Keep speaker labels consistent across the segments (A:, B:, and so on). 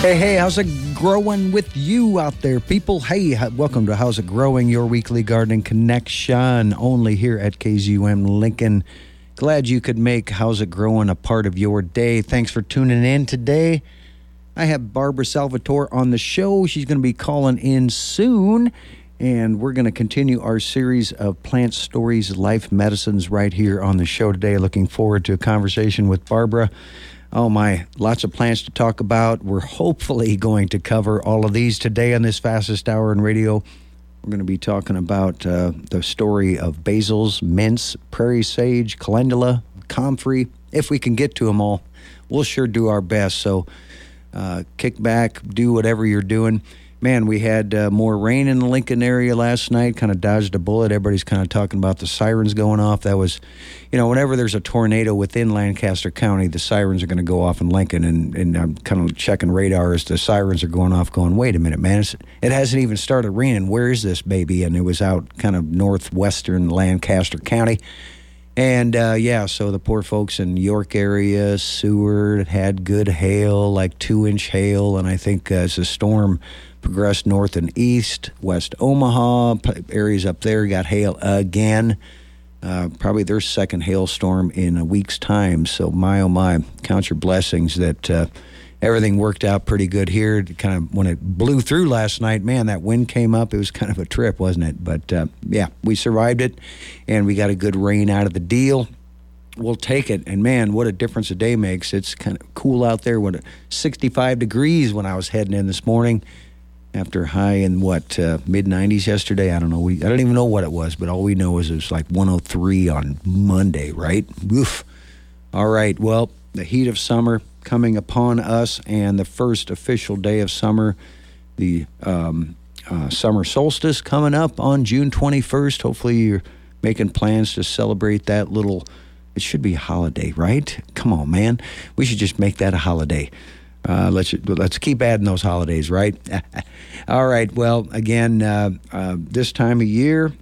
A: Hey, hey, how's it growing with you out there, people? Hey, welcome to How's It Growing, your weekly gardening connection, only here at KZUM Lincoln. Glad you could make How's It Growing a part of your day. Thanks for tuning in today. I have Barbara Salvatore on the show. She's going to be calling in soon, and we're going to continue our series of plant stories, life medicines right here on the show today. Looking forward to a conversation with Barbara. Oh my, lots of plants to talk about. We're hopefully going to cover all of these today on this fastest hour in radio. We're going to be talking about uh, the story of basils, mints, prairie sage, calendula, comfrey. If we can get to them all, we'll sure do our best. So uh, kick back, do whatever you're doing man, we had uh, more rain in the Lincoln area last night, kind of dodged a bullet. Everybody's kind of talking about the sirens going off. That was, you know, whenever there's a tornado within Lancaster County, the sirens are going to go off in Lincoln. And, and I'm kind of checking radar as the sirens are going off, going, wait a minute, man, it hasn't even started raining. Where is this baby? And it was out kind of northwestern Lancaster County. And uh, yeah, so the poor folks in York area, Seward had good hail, like two inch hail. And I think uh, as the storm progressed north and east. West Omaha areas up there got hail again. Uh, probably their second hailstorm in a week's time. So my oh my, count your blessings that uh, everything worked out pretty good here. Kind of when it blew through last night, man, that wind came up. It was kind of a trip, wasn't it? But uh, yeah, we survived it, and we got a good rain out of the deal. We'll take it, and man, what a difference a day makes. It's kind of cool out there. What 65 degrees when I was heading in this morning after high in what uh, mid 90s yesterday. I don't know. We I don't even know what it was, but all we know is it was like 103 on Monday, right? Oof. All right. Well, the heat of summer coming upon us, and the first official day of summer, the um, uh, summer solstice coming up on June 21st. Hopefully, you're making plans to celebrate that little. It should be a holiday, right? Come on, man. We should just make that a holiday. Uh, let's let's keep adding those holidays, right? All right. Well, again, uh, uh, this time of year,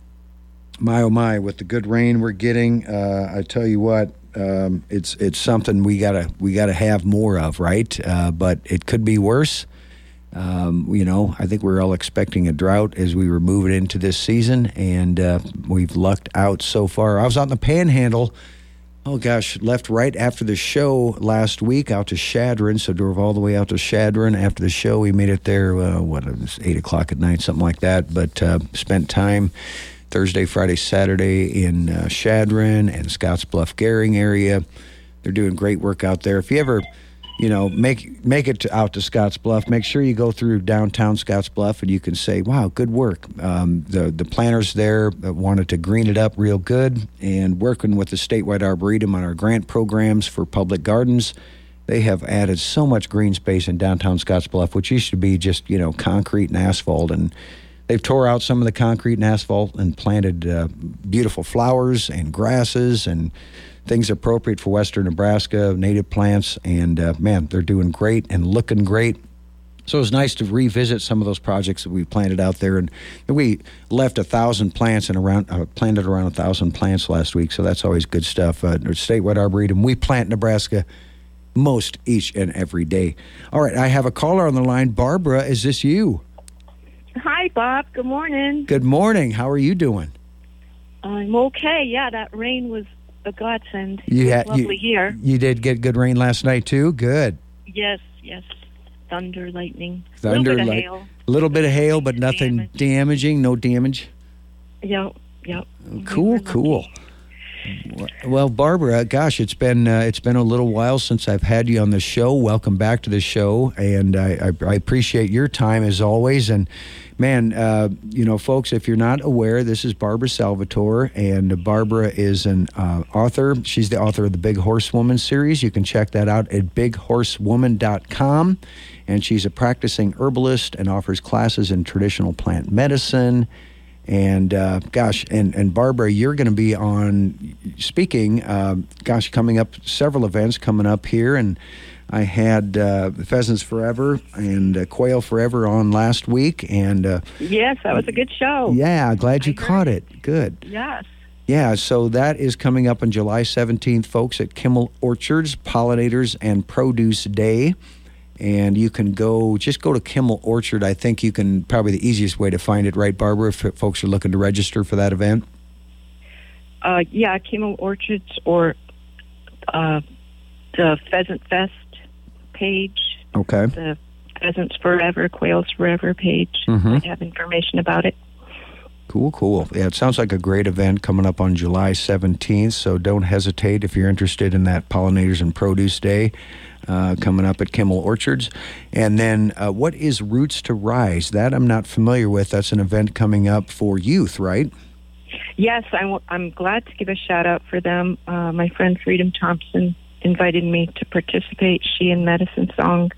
A: my oh my, with the good rain we're getting, uh, I tell you what, um, it's it's something we gotta we gotta have more of, right? Uh, but it could be worse. Um, you know, I think we're all expecting a drought as we were moving into this season, and uh, we've lucked out so far. I was out in the Panhandle oh gosh, left right after the show last week out to Chadron. So drove all the way out to Chadron. After the show, we made it there, uh, what, it was 8 o'clock at night, something like that. But uh, spent time Thursday, Friday, Saturday in uh, Chadron and Scottsbluff Gering area. They're doing great work out there. If you ever you know, make make it to, out to Scottsbluff. Make sure you go through downtown Scottsbluff, and you can say, "Wow, good work." Um, the the planners there wanted to green it up real good, and working with the statewide arboretum on our grant programs for public gardens, they have added so much green space in downtown Scottsbluff, which used to be just you know concrete and asphalt, and they've tore out some of the concrete and asphalt and planted uh, beautiful flowers and grasses and things appropriate for western Nebraska, native plants, and uh, man, they're doing great and looking great. So it's nice to revisit some of those projects that we planted out there, and we left a thousand plants and around uh, planted around a thousand plants last week. So that's always good stuff. Uh, statewide arboretum, we plant Nebraska most each and every day. All right, I have a caller on the line. Barbara, is this you?
B: Hi, Bob. Good morning.
A: Good morning. How are you doing?
B: I'm okay. Yeah, that rain was a godsend.
A: You had
B: lovely
A: you,
B: here.
A: You did get good rain last night too. Good.
B: Yes, yes. Thunder, lightning,
A: thunder,
B: little bit
A: li-
B: of hail.
A: A little bit of hail, but nothing
B: Damage.
A: damaging. No damage.
B: Yep, yep.
A: Cool, cool. Well, Barbara, gosh, it's been uh, it's been a little while since I've had you on the show. Welcome back to the show, and I, I, I appreciate your time as always. And man, uh, you know, folks, if you're not aware, this is Barbara Salvatore, and Barbara is an uh, author. She's the author of the Big Horsewoman series. You can check that out at bighorsewoman.com. And she's a practicing herbalist and offers classes in traditional plant medicine. And uh, gosh, and, and Barbara, you're going to be on speaking. Uh, gosh, coming up several events coming up here, and I had uh, Pheasants Forever and uh, Quail Forever on last week, and uh,
B: Yes, that was a good show.
A: yeah, glad you caught it. Good.
B: Yes.
A: Yeah, so that is coming up on July 17th, folks, at Kimmel Orchards, Pollinators and Produce Day. And you can go just go to Kimmel Orchard. I think you can probably the easiest way to find it, right, Barbara? If folks are looking to register for that event.
B: Uh, yeah, Kimmel Orchards or uh, the Pheasant Fest page.
A: Okay.
B: The Pheasants Forever, Quails Forever page.
A: Mhm.
B: I have information about it.
A: Cool, cool. Yeah, it sounds like a great event coming up on July 17th. So don't hesitate if you're interested in that Pollinators and Produce Day uh, coming up at Kimmel Orchards. And then uh, what is Roots to Rise? That I'm not familiar with. That's an event coming up for youth, right?
B: Yes, I'm glad to give a shout out for them. Uh, my friend Freedom Thompson invited me to participate. She and Medicine Song,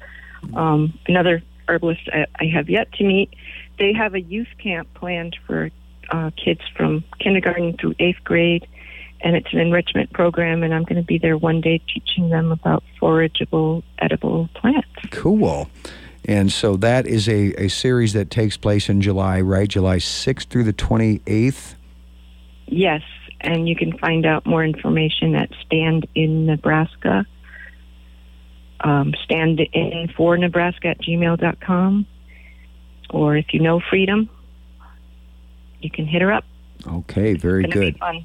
B: um, another herbalist I, I have yet to meet. They have a youth camp planned for uh, kids from kindergarten through eighth grade, and it's an enrichment program. And I'm going to be there one day teaching them about forageable, edible plants.
A: Cool. And so that is a, a series that takes place in July, right? July 6th through the 28th.
B: Yes, and you can find out more information at Stand in Nebraska. Um, stand in for Nebraska at gmail.com. Or if you know Freedom, you can hit her up.
A: Okay, very
B: It's gonna be
A: good.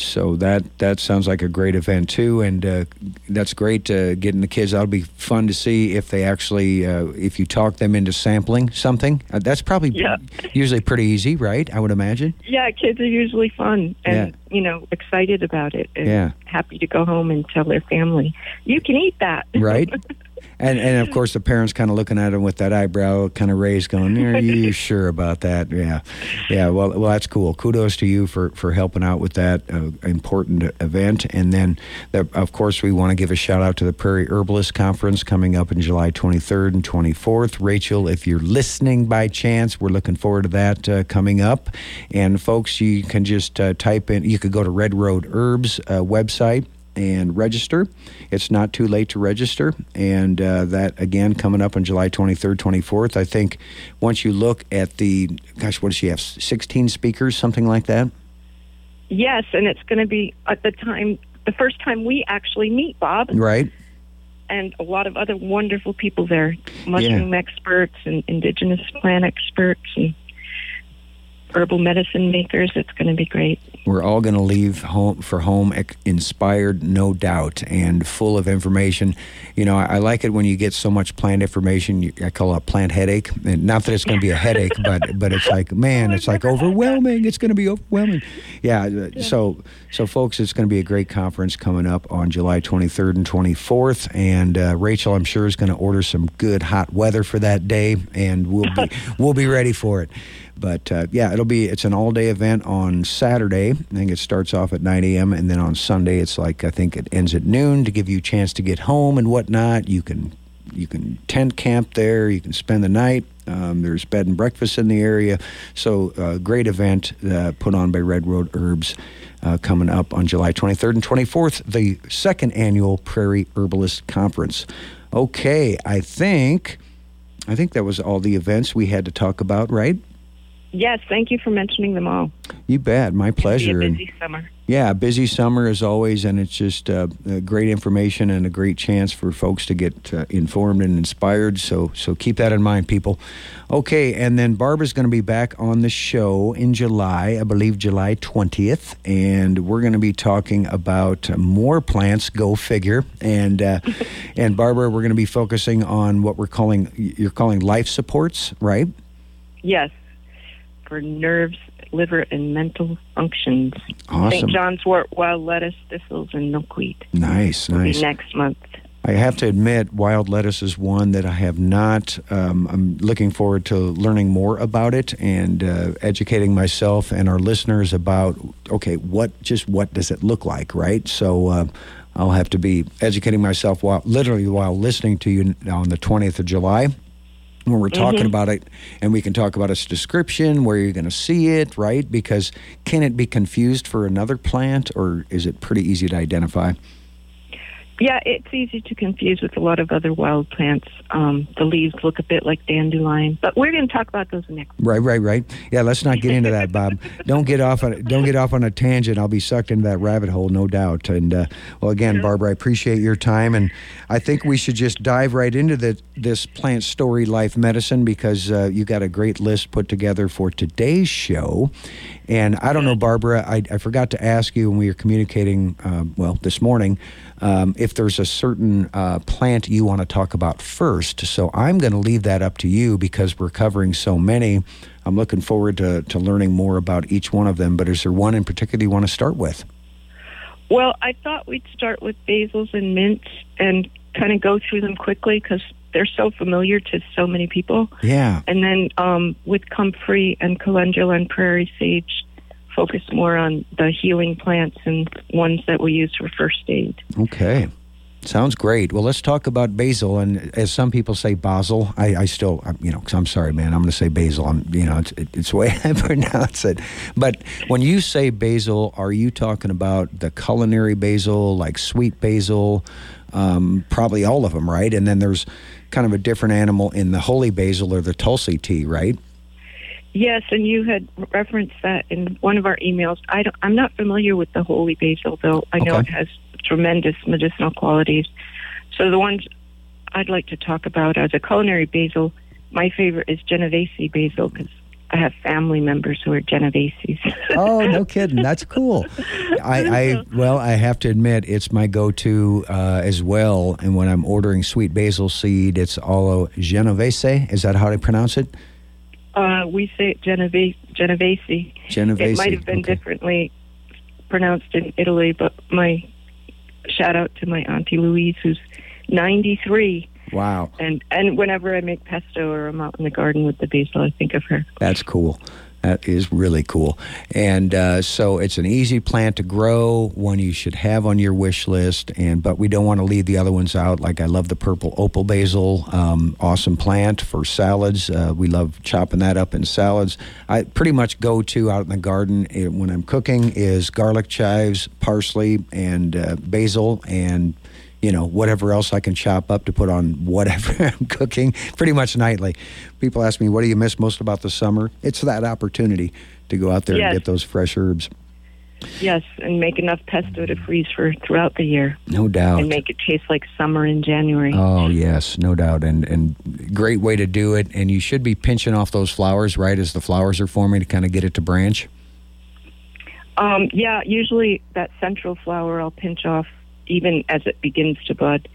A: So that that sounds like a great event too, and uh, that's great uh, getting the kids. That'll be fun to see if they actually uh, if you talk them into sampling something. Uh, that's probably
B: Yeah.
A: usually pretty easy, right? I would imagine.
B: Yeah, kids are usually fun and you know excited about it and
A: Yeah.
B: happy to go home and tell their family, "You can eat that."
A: right? And and of course the parents kind of looking at him with that eyebrow kind of raised, going, "Are you sure about that?" Yeah, yeah. Well, well, that's cool. Kudos to you for for helping out with that uh, important event. And then, the, of course, we want to give a shout out to the Prairie Herbalist Conference coming up in July 23rd and 24th. Rachel, if you're listening by chance, we're looking forward to that uh, coming up. And folks, you can just uh, type in. You could go to Red Road Herbs uh, website and register. It's not too late to register. And uh, that, again, coming up on July 23rd, 24th. I think once you look at the, gosh, what does she have? 16 speakers, something like that?
B: yes, and it's going to be at the time the first time we actually meet Bob.
A: Right?
B: and a lot of other wonderful people there mushroom experts and indigenous plant experts and herbal medicine makers it's going to be great
A: We're all going to leave home for home inspired, no doubt, and full of information. You know, I, I like it when you get so much plant information. You, I call it plant headache. And not that it's going to be a headache, but but it's like, man, it's like overwhelming. It's going to be overwhelming. Yeah. uh, So so folks, it's going to be a great conference coming up on July 23rd and 24th. And uh, Rachel, I'm sure is going to order some good hot weather for that day, and we'll be we'll be ready for it. But uh, yeah, it'll be it's an all day event on Saturday. I think it starts off at 9 a.m. and then on Sunday it's like I think it ends at noon to give you a chance to get home and whatnot. You can you can tent camp there. You can spend the night. Um, there's bed and breakfast in the area. So uh, great event uh, put on by Red Road Herbs. Uh, coming up on July 23rd and 24th, the second annual Prairie Herbalist Conference. Okay, I think, I think that was all the events we had to talk about, right?
B: Yes thank you for mentioning them all
A: You bet. My pleasure.
B: Busy summer
A: yeah, busy summer as always, and it's just uh, great information and a great chance for folks to get uh, informed and inspired. So, so keep that in mind, people. Okay, and then Barbara's going to be back on the show in July, I believe July twentieth, and we're going to be talking about more plants. Go figure. And uh, and Barbara, we're going to be focusing on what we're calling you're calling life supports, right?
B: yes for nerves liver and mental functions
A: Awesome.
B: st john's wort wild lettuce thistles and milkweed
A: Nice, nice.
B: next month
A: I have to admit, wild lettuce is one that I have not. Um, I'm looking forward to learning more about it and uh, educating myself and our listeners about okay, what just what does it look like, right? So uh, I'll have to be educating myself while literally while listening to you on the 20th of July when we're talking mm-hmm. about it and we can talk about its description where you're going to see it right? Because can it be confused for another plant or is it pretty easy to identify
B: Yeah, it's easy to confuse with a lot of other wild plants. Um, the leaves look a bit like dandelion, but we're going to talk about those next.
A: Right, right, right. Yeah, let's not get into that, Bob. don't get off on don't get off on a tangent. I'll be sucked into that rabbit hole, no doubt. And uh, well, again, Barbara, I appreciate your time, and I think we should just dive right into the this plant story, life medicine, because uh, you got a great list put together for today's show. And I don't know, Barbara, I, I forgot to ask you when we were communicating, uh, well, this morning um, if there's a certain uh, plant you want to talk about first. So I'm going to leave that up to you because we're covering so many. I'm looking forward to, to learning more about each one of them. But is there one in particular you want to start with?
B: Well, I thought we'd start with basils and mints and kind of go through them quickly because they're so familiar to so many people.
A: Yeah.
B: And then um, with comfrey and calendula and prairie sage, focus more on the healing plants and ones that we use for first aid.
A: Okay. Sounds great. Well, let's talk about basil. And as some people say basil, I, I still, you know, I'm sorry, man, I'm going to say basil. I'm, you know, it's, it's the way I pronounce it. But when you say basil, are you talking about the culinary basil, like sweet basil? Um, probably all of them, right? And then there's kind of a different animal in the holy basil or the Tulsi tea, right?
B: Yes, and you had referenced that in one of our emails. I don't, I'm not familiar with the holy basil, though. I know
A: Okay.
B: it has tremendous medicinal qualities. So the ones I'd like to talk about as a culinary basil, my favorite is Genovese basil because I have family members who are Genoveses.
A: Oh, no kidding. That's cool. I, I well, I have to admit, it's my go-to uh, as well. And when I'm ordering sweet basil seed, it's all Genovese. Is that how I pronounce it?
B: uh, we say it Genovese. Genovese.
A: Genovese.
B: It might have been
A: okay.
B: differently pronounced in Italy, but my shout out to my auntie Louise, who's 93.
A: Wow,
B: And and whenever I make pesto or I'm out in the garden with the basil, I think of her.
A: that's cool. That is really cool. And uh, so it's an easy plant to grow, one you should have on your wish list. And but we don't want to leave the other ones out. Like I love the purple opal basil, um, awesome plant for salads. Uh, we love chopping that up in salads. I pretty much go to out in the garden eh, when I'm cooking is garlic chives, parsley, and uh, basil, and you know, whatever else I can chop up to put on whatever I'm cooking pretty much nightly. People ask me, what do you miss most about the summer? It's that opportunity to go out there
B: Yes.
A: and get those fresh herbs.
B: Yes, and make enough pesto to freeze for throughout the year
A: No doubt.
B: and make it taste like summer in January.
A: Oh yes, no doubt, and and great way to do it. And you should be pinching off those flowers right as the flowers are forming to kind of get it to branch.
B: Um, yeah, usually that central flower I'll pinch off even as it begins to bud.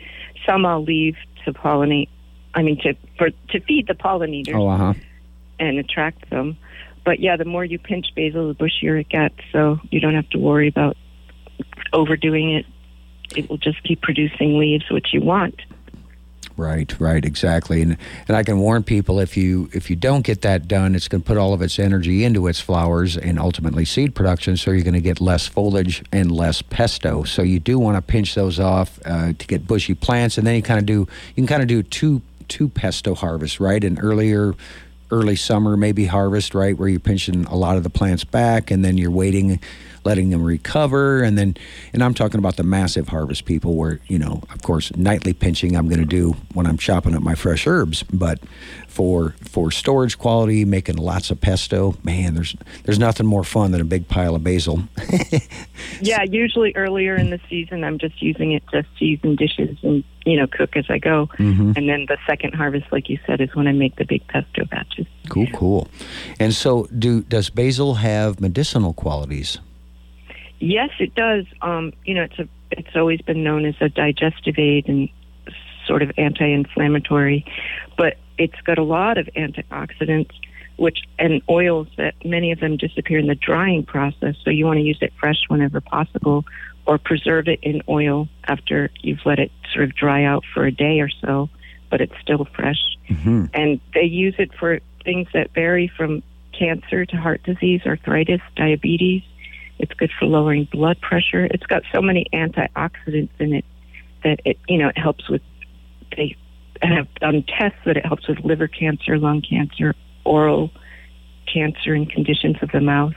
B: Some I'll leave to pollinate. I mean, to for to feed the pollinators
A: Oh, uh huh.
B: and attract them. But yeah, the more you pinch basil, the bushier it gets. So you don't have to worry about overdoing it. It will just keep producing leaves, which you want.
A: Right, right, exactly. And and I can warn people if you if you don't get that done, it's going to put all of its energy into its flowers and ultimately seed production. So you're going to get less foliage and less pesto. So you do want to pinch those off uh, to get bushy plants, and then you kind of do you can kind of do two two pesto harvests, right? An earlier early summer maybe harvest, right, where you're pinching a lot of the plants back, and then you're waiting, letting them recover, and then, and I'm talking about the massive harvest people, where you know, of course, nightly pinching I'm going to do when I'm chopping up my fresh herbs, but for for storage quality, making lots of pesto, man, there's there's nothing more fun than a big pile of basil.
B: Yeah, usually earlier in the season, I'm just using it just to season dishes and you know cook as I go.
A: Mhm.
B: And then the second harvest, like you said, is when I make the big pesto batches.
A: Cool, cool. And so, do does basil have medicinal qualities?
B: Yes, it does. Um, you know, it's a it's always been known as a digestive aid and sort of anti-inflammatory, but it's got a lot of antioxidants, which and oils that many of them disappear in the drying process. So you want to use it fresh whenever possible, or preserve it in oil after you've let it sort of dry out for a day or so, but it's still fresh.
A: hmm
B: And they use it for things that vary from cancer to heart disease, arthritis, diabetes. It's good for lowering blood pressure. It's got so many antioxidants in it that it, you know, it helps with. They have done tests that it helps with liver cancer, lung cancer, oral cancer, and conditions of the mouth,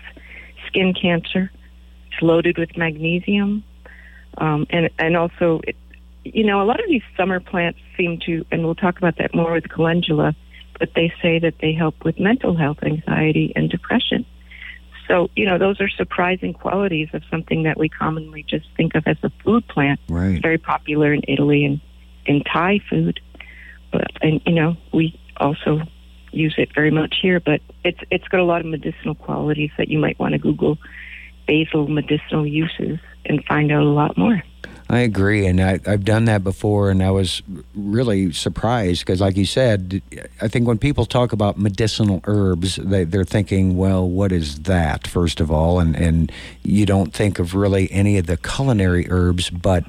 B: skin cancer. It's loaded with magnesium, um, and and also it, you know, a lot of these summer plants seem to, and we'll talk about that more with calendula, but they say that they help with mental health, anxiety, and depression. So, you know, those are surprising qualities of something that we commonly just think of as a food plant.
A: Right.
B: Very popular in Italy and in Thai food. But, and, you know, we also use it very much here, but it's it's got a lot of medicinal qualities that you might want to Google basil medicinal uses and find out a lot more.
A: I agree, and I, have done that before, and I was really surprised because, like you said, I think when people talk about medicinal herbs, they, they're thinking, well, what is that, first of all, and and you don't think of really any of the culinary herbs, but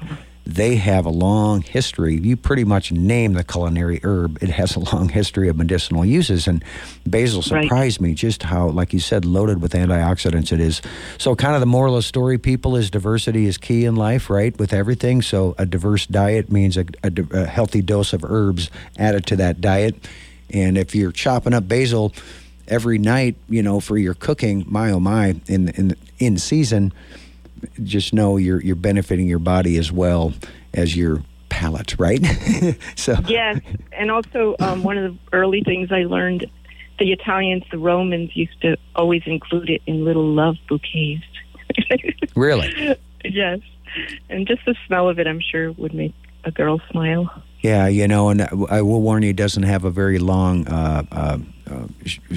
A: they have a long history. You pretty much name the culinary herb, it has a long history of medicinal uses. And basil surprised right. me just how, like you said, loaded with antioxidants it is. So, kind of the moral of the story, people, is diversity is key in life, right? With everything. So, a diverse diet means a, a, a healthy dose of herbs added to that diet. And if you're chopping up basil, every night, you know, for your cooking, my oh my, in in in season, just know you're you're benefiting your body as well as your palate, right?
B: so yes, and also um, one of the early things I learned, the Italians, the Romans used to always include it in little love bouquets.
A: really?
B: yes, and just the smell of it, I'm sure, would make a girl smile.
A: Yeah, you know, and I will warn you, it doesn't have a very long uh, uh, uh,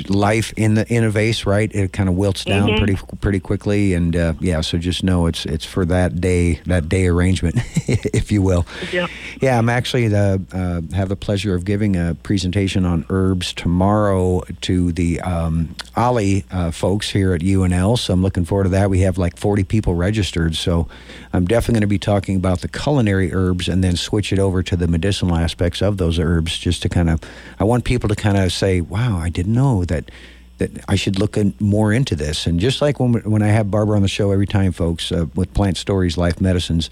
A: life in the in a vase, right? It kind of wilts down mm-hmm. pretty pretty quickly, and uh, yeah. So just know it's it's for that day that day arrangement, if you will.
B: Yeah.
A: Yeah, I'm actually the uh, have the pleasure of giving a presentation on herbs tomorrow to the um, OLLI uh, folks here at UNL. So I'm looking forward to that. We have like 40 people registered, so I'm definitely going to be talking about the culinary herbs and then switch it over to the medicinal aspects of those herbs, just to kind of I want people to kind of say, wow. I didn't know that that I should look in, more into this. And just like when when I have Barbara on the show every time, folks, uh, with Plant Stories, Life Medicines.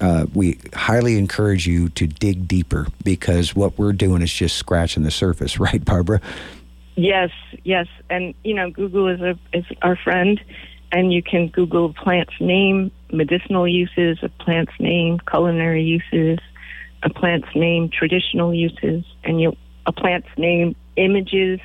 A: Uh, we highly encourage you to dig deeper because what we're doing is just scratching the surface, right, Barbara?
B: Yes, yes, and you know, Google is a is our friend, and you can Google plant's name, medicinal uses, a plant's name, culinary uses, a plant's name, traditional uses, and you a plant's name, images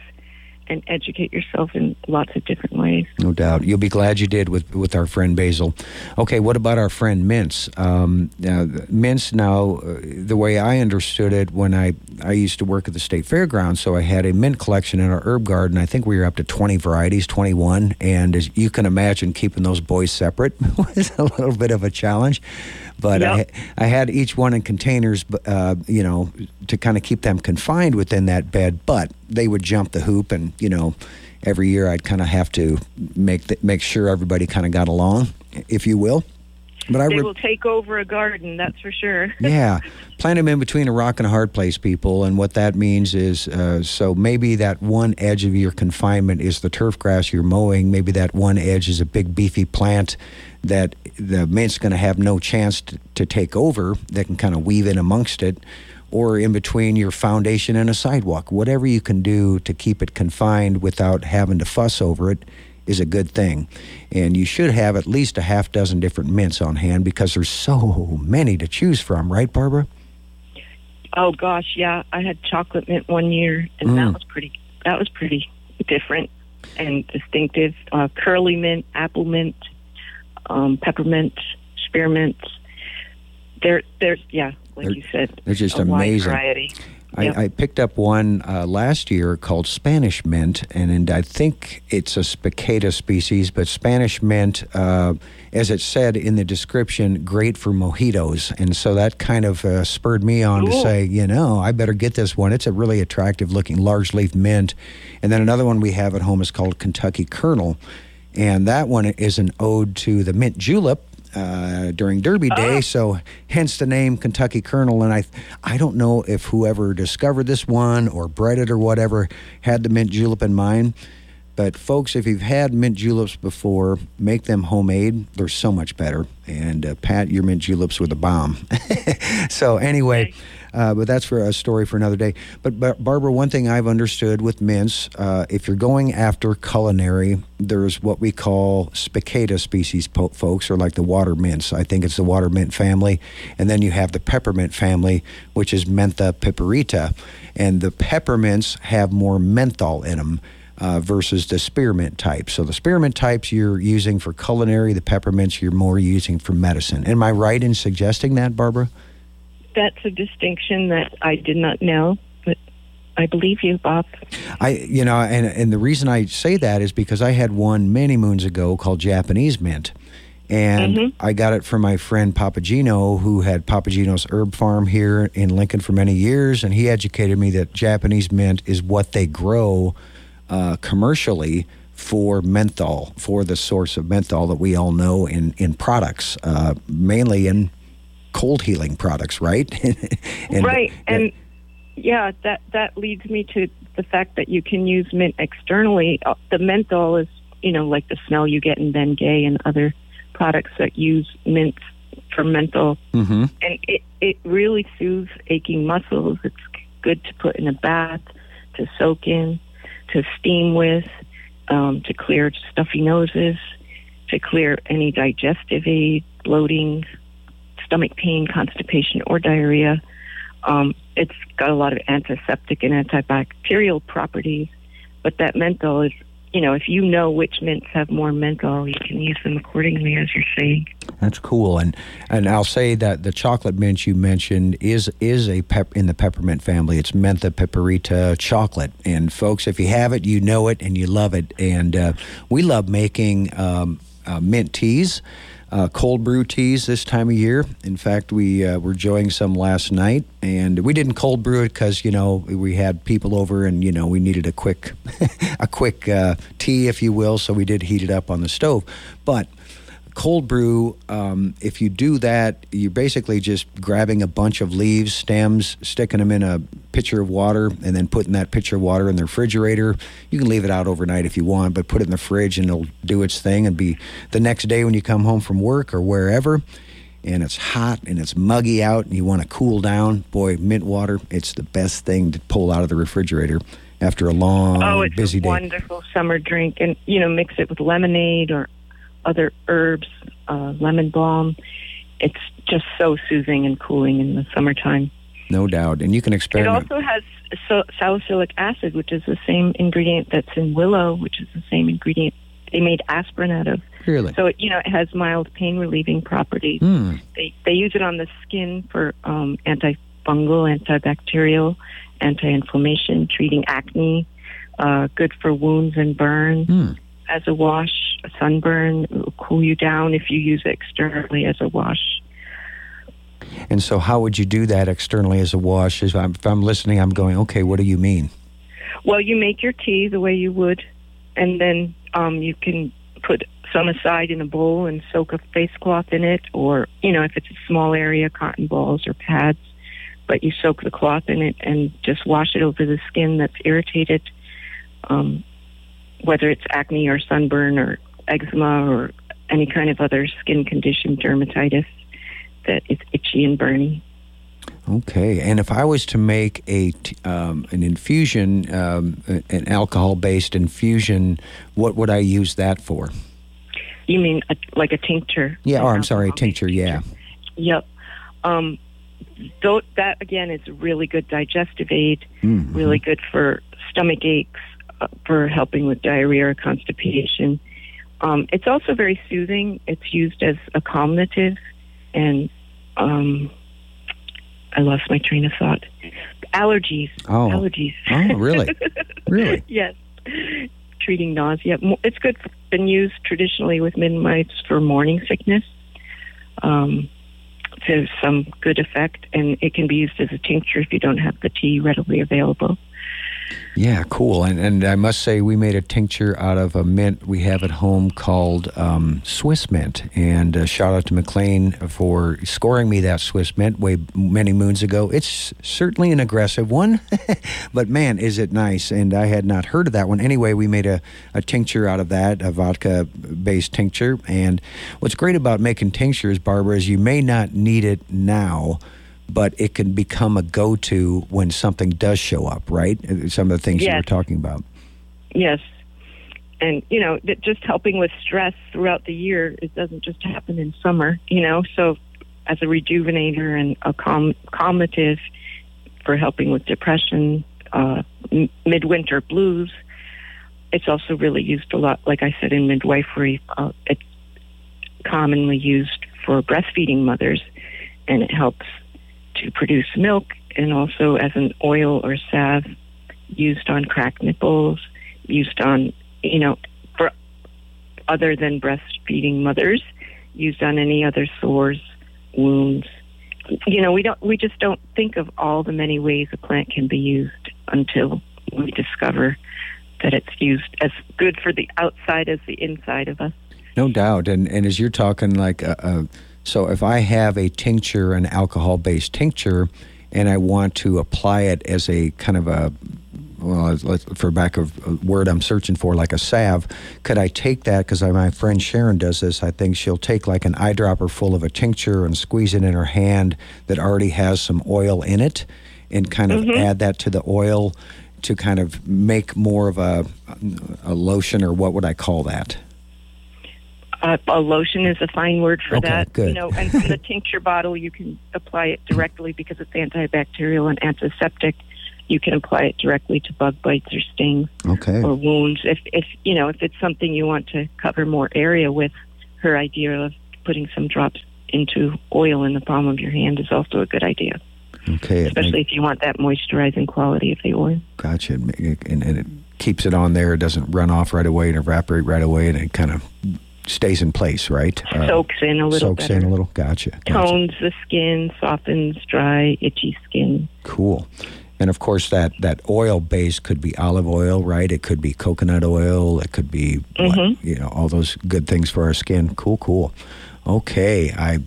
B: and educate yourself in lots of different ways.
A: No doubt. You'll be glad you did with, with our friend Basil. Okay, what about our friend Mints? Um, now, Mints, now, uh, the way I understood it when I, I used to work at the state fairgrounds, so I had a mint collection in our herb garden. I think we were up to 20 varieties, 21. And as you can imagine, keeping those boys separate was a little bit of a challenge. But yep. I, I had each one in containers, uh, you know, to kind of keep them confined within that bed. But they would jump the hoop, and you know, every year I'd kind of have to make the, make sure everybody kind of got along, if you will.
B: But I they will take over a garden, that's for sure.
A: yeah, plant them in between a rock and a hard place, people. And what that means is, uh, so maybe that one edge of your confinement is the turf grass you're mowing. Maybe that one edge is a big beefy plant that the mint's going to have no chance to, to take over. That can kind of weave in amongst it or in between your foundation and a sidewalk. Whatever you can do to keep it confined without having to fuss over it is a good thing. And you should have at least a half dozen different mints on hand because there's so many to choose from, right, Barbara?
B: Oh gosh, yeah. I had chocolate mint one year, and mm. that was pretty. That was pretty different and distinctive. Uh, curly mint, apple mint, um, peppermint, spearmint. There, there's yeah, like
A: they're,
B: you said,
A: they're just amazing.
B: variety.
A: I, I, picked up one uh, last year called Spanish mint, and, and, I think it's a spicata species, but Spanish mint, uh, as it said in the description, great for mojitos. And so that kind of uh, spurred me on to say, you know, I better get this one. It's a really attractive looking large leaf mint. And then another one we have at home is called Kentucky Colonel. And that one is an ode to the mint julep, uh, during Derby Day, oh. so hence the name Kentucky Colonel. And I, I don't know if whoever discovered this one or bred it or whatever had the mint julep in mind. But folks, if you've had mint juleps before, make them homemade. They're so much better. And uh, Pat, your mint juleps were the bomb. so anyway. Uh, but that's for a story for another day. But, but Barbara, one thing I've understood with mints, uh, if you're going after culinary, there's what we call spicata species, po- folks, or like the water mints. I think it's the water mint family. And then you have the peppermint family, which is Mentha piperita. And the peppermints have more menthol in them. Uh, versus the spearmint type. So the spearmint types you're using for culinary, the peppermints you're more using for medicine. Am I right in suggesting that, Barbara?
B: That's a distinction that I did not know, but I believe you, Bob.
A: I, you know, and and the reason I say that is because I had one many moons ago called Japanese mint. And
B: Mm-hmm.
A: I got it from my friend Papagino, who had Papagino's herb farm here in Lincoln for many years. And he educated me that Japanese mint is what they grow uh, commercially for menthol, for the source of menthol that we all know in, in products, uh, mainly in cold healing products, right? And-
B: right, and yeah, that that leads me to the fact that you can use mint externally. Uh, The menthol is, you know, like the smell you get in Bengay and other products that use mint for menthol,
A: Mhm.
B: and it it really soothes aching muscles. It's good to put in a bath, to soak in, to steam with, um, to clear stuffy noses, to clear any digestive aid, bloating, stomach pain, constipation, or diarrhea. Um, it's got a lot of antiseptic and antibacterial properties, but that menthol is, you know, if you know which mints have more menthol, you can use them accordingly, as you're saying.
A: That's cool, and and I'll say that the chocolate mint you mentioned is is a pep in the peppermint family. It's mentha piperita chocolate, and folks, if you have it, you know it and you love it. And uh, we love making um, uh, mint teas. Uh, cold brew teas this time of year. In fact, we uh, were enjoying some last night, and we didn't cold brew it because you know we had people over, and you know we needed a quick, a quick uh, tea, if you will. So we did heat it up on the stove. But cold brew, um, if you do that, you're basically just grabbing a bunch of leaves, stems, sticking them in a pitcher of water, and then putting that pitcher of water in the refrigerator. You can leave it out overnight if you want, but put it in the fridge and it'll do its thing and be the next day when you come home from work or wherever. And it's hot and it's muggy out, and you want to cool down. Boy, mint water, it's the best thing to pull out of the refrigerator after a long,
B: oh, it's
A: busy
B: a
A: day.
B: wonderful summer drink, and you know, mix it with lemonade or other herbs, uh, lemon balm. It's just so soothing and cooling in the summertime.
A: No doubt. And you can experiment.
B: It also has so- salicylic acid, which is the same ingredient that's in willow, which is the same ingredient they made aspirin out of.
A: really?
B: So it, you know, it has mild pain relieving properties.
A: Hmm.
B: They they use it on the skin for um, antifungal, antibacterial, anti-inflammation, treating acne, uh, good for wounds and burns.
A: Hmm.
B: As a wash, a sunburn, it will cool you down if you use it externally as a wash.
A: And so, how would you do that externally as a wash? If I'm, if I'm listening, I'm going, okay, what do you mean?
B: Well, you make your tea the way you would, and then um, you can put some aside in a bowl and soak a face cloth in it, or you know, if it's a small area, cotton balls or pads. But you soak the cloth in it and just wash it over the skin that's irritated, um, whether it's acne or sunburn or eczema or any kind of other skin condition, dermatitis that is itchy and burning.
A: Okay. And if I was to make a um, an infusion, um, an alcohol based infusion, what would I use that for?
B: You mean a, like a tincture?
A: Yeah. Oh, I'm sorry, a tincture. Yeah.
B: Yep. Um, though that again is a really good digestive aid,
A: Mhm.
B: really good for stomach aches, for helping with diarrhea or constipation. Um, it's also very soothing. It's used as a calmative, and um, I lost my train of thought. Allergies.
A: Oh.
B: Allergies.
A: Oh, really? Really?
B: yes. Treating nausea. It's good. Been used traditionally with midwives for morning sickness. Um, to some good effect, and it can be used as a tincture if you don't have the tea readily available.
A: Yeah, cool. And and I must say, we made a tincture out of a mint we have at home called um, Swiss mint. And uh, shout out to McLean for scoring me that Swiss mint way many moons ago. It's certainly an aggressive one, but man, is it nice! And I had not heard of that one. Anyway, we made a, a tincture out of that, a vodka-based tincture. And what's great about making tinctures, Barbara, is you may not need it now but it can become a go-to when something does show up, right? Some of the things you were talking about.
B: Yes. And, you know, just helping with stress throughout the year, it doesn't just happen in summer, you know. So, as a rejuvenator and a calm, calmative for helping with depression, uh, m- midwinter blues, it's also really used a lot, like I said, in midwifery. Uh, it's commonly used for breastfeeding mothers, and it helps to produce milk and also as an oil or salve used on cracked nipples, used on, you know, for other than breastfeeding mothers, used on any other sores, wounds. You know, we don't we just don't think of all the many ways a plant can be used until we discover that it's used as good for the outside as the inside of us.
A: No doubt. And and as you're talking, like, uh, uh, so if I have a tincture, an alcohol based tincture, and I want to apply it as a kind of a well, for back of a word I'm searching for, like a salve, could I take that? Because my friend Sharon does this. I think she'll take like an eyedropper full of a tincture and squeeze it in her hand that already has some oil in it, and kind of mm-hmm. add that to the oil to kind of make more of a a lotion, or what would I call that?
B: Uh, a lotion is a fine word for
A: Okay,
B: that.
A: good.
B: You know, and from the tincture bottle, you can apply it directly because it's antibacterial and antiseptic. You can apply it directly to bug bites or stings
A: Okay.
B: or wounds. If, if you know, if it's something you want to cover more area with, her idea of putting some drops into oil in the palm of your hand is also a good idea,
A: Okay.
B: especially if you want that moisturizing quality of the oil.
A: Gotcha. And, and it keeps it on there. It doesn't run off right away and evaporate right away, and it kind of stays in place, right?
B: Soaks in a little
A: soaks
B: better.
A: in a little. Gotcha. gotcha.
B: Tones the skin, softens dry, itchy skin.
A: Cool. And of course, that, that oil base could be olive oil, right? It could be coconut oil. It could be, what,
B: Mhm.
A: you know, all those good things for our skin. Cool, cool. Okay, I,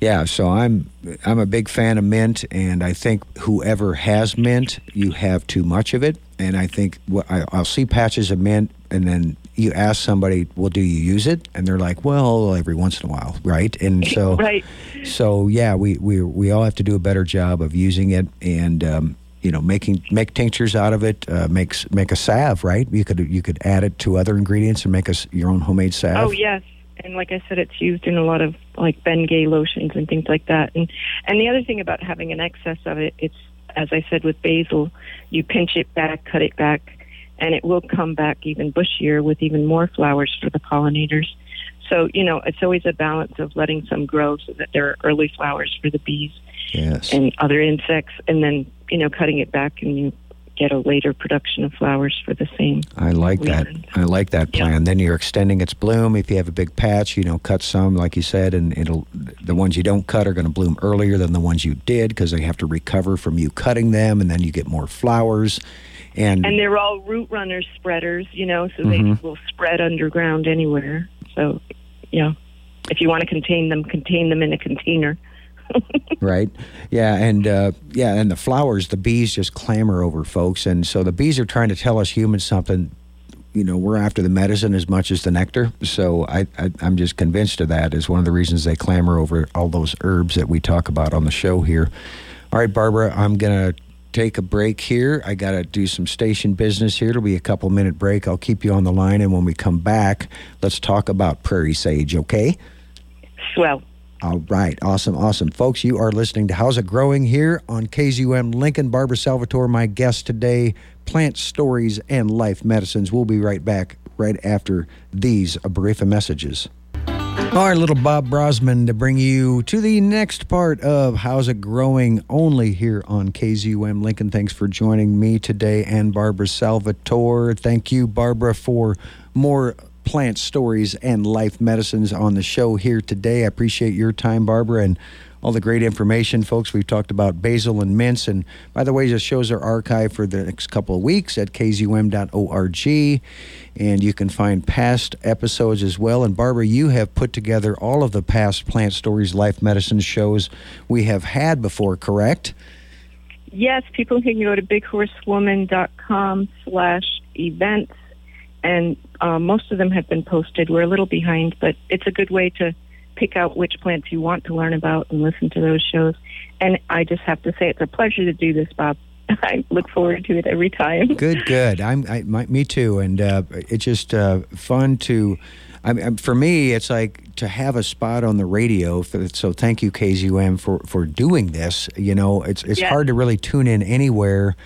A: yeah. So I'm I'm a big fan of mint, and I think whoever has mint, you have too much of it. And I think what I, I'll see patches of mint, and then you ask somebody, "Well, do you use it?" And they're like, "Well, every once in a while, right?" And so
B: right.
A: so yeah, we, we we all have to do a better job of using it and um, you know making make tinctures out of it. Uh, makes make a salve, right? You could you could add it to other ingredients and make us your own homemade salve.
B: Oh yes, and like I said, it's used in a lot of like Bengay lotions and things like that. And and the other thing about having an excess of it, it's as I said with basil, you pinch it back, cut it back, and it will come back even bushier with even more flowers for the pollinators. So you know, it's always a balance of letting some grow so that there are early flowers for the bees
A: Yes.
B: and other insects, and then you know cutting it back and you get a later production of flowers for the same.
A: I like that. I like that
B: Yeah.
A: plan. Then you're extending its bloom. If you have a big patch, you know, cut some, like you said, and it'll. The ones you don't cut are going to bloom earlier than the ones you did because they have to recover from you cutting them, and then you get more flowers. And,
B: and they're all root runners spreaders, you know, so they will spread underground anywhere. So, yeah, if you want to contain them, contain them in a container.
A: right? Yeah, and uh, yeah, and the flowers, the bees just clamor over folks, and so the bees are trying to tell us humans something. You know, we're after the medicine as much as the nectar. So I, I, I'm just convinced of that is one of the reasons they clamor over all those herbs that we talk about on the show here. All right, Barbara, I'm gonna take a break here. I got to do some station business here. It'll be a couple minute break. I'll keep you on the line, and when we come back, let's talk about prairie sage. Okay?
B: Swell.
A: All right, awesome, awesome. Folks, you are listening to How's It Growing here on KZUM Lincoln. Barbara Salvatore, my guest today, Plant Stories and Life Medicines. We'll be right back right after these brief messages. All right, little Bob Brosman to bring you to the next part of How's It Growing only here on KZUM Lincoln. Thanks for joining me today and Barbara Salvatore. Thank you, Barbara, for more plant stories and life medicines on the show here today. I appreciate your time, Barbara, and all the great information, folks. We've talked about basil and mints. And by the way, the shows are archived for the next couple of weeks at kzum.org. And you can find past episodes as well. And Barbara, you have put together all of the past plant stories, life medicine shows we have had before, correct?
B: Yes, people can go to bighorsewoman.com slash events, and uh, most of them have been posted. We're a little behind, but it's a good way to pick out which plants you want to learn about and listen to those shows. And I just have to say, it's a pleasure to do this, Bob. I look forward to it every time.
A: Good, good. I'm, I, my, me too. And uh, it's just uh, fun to. I mean, for me, it's like to have a spot on the radio. For, so thank you, KZUM, for, for doing this. You know, it's it's
B: Yes.
A: hard to really tune in anywhere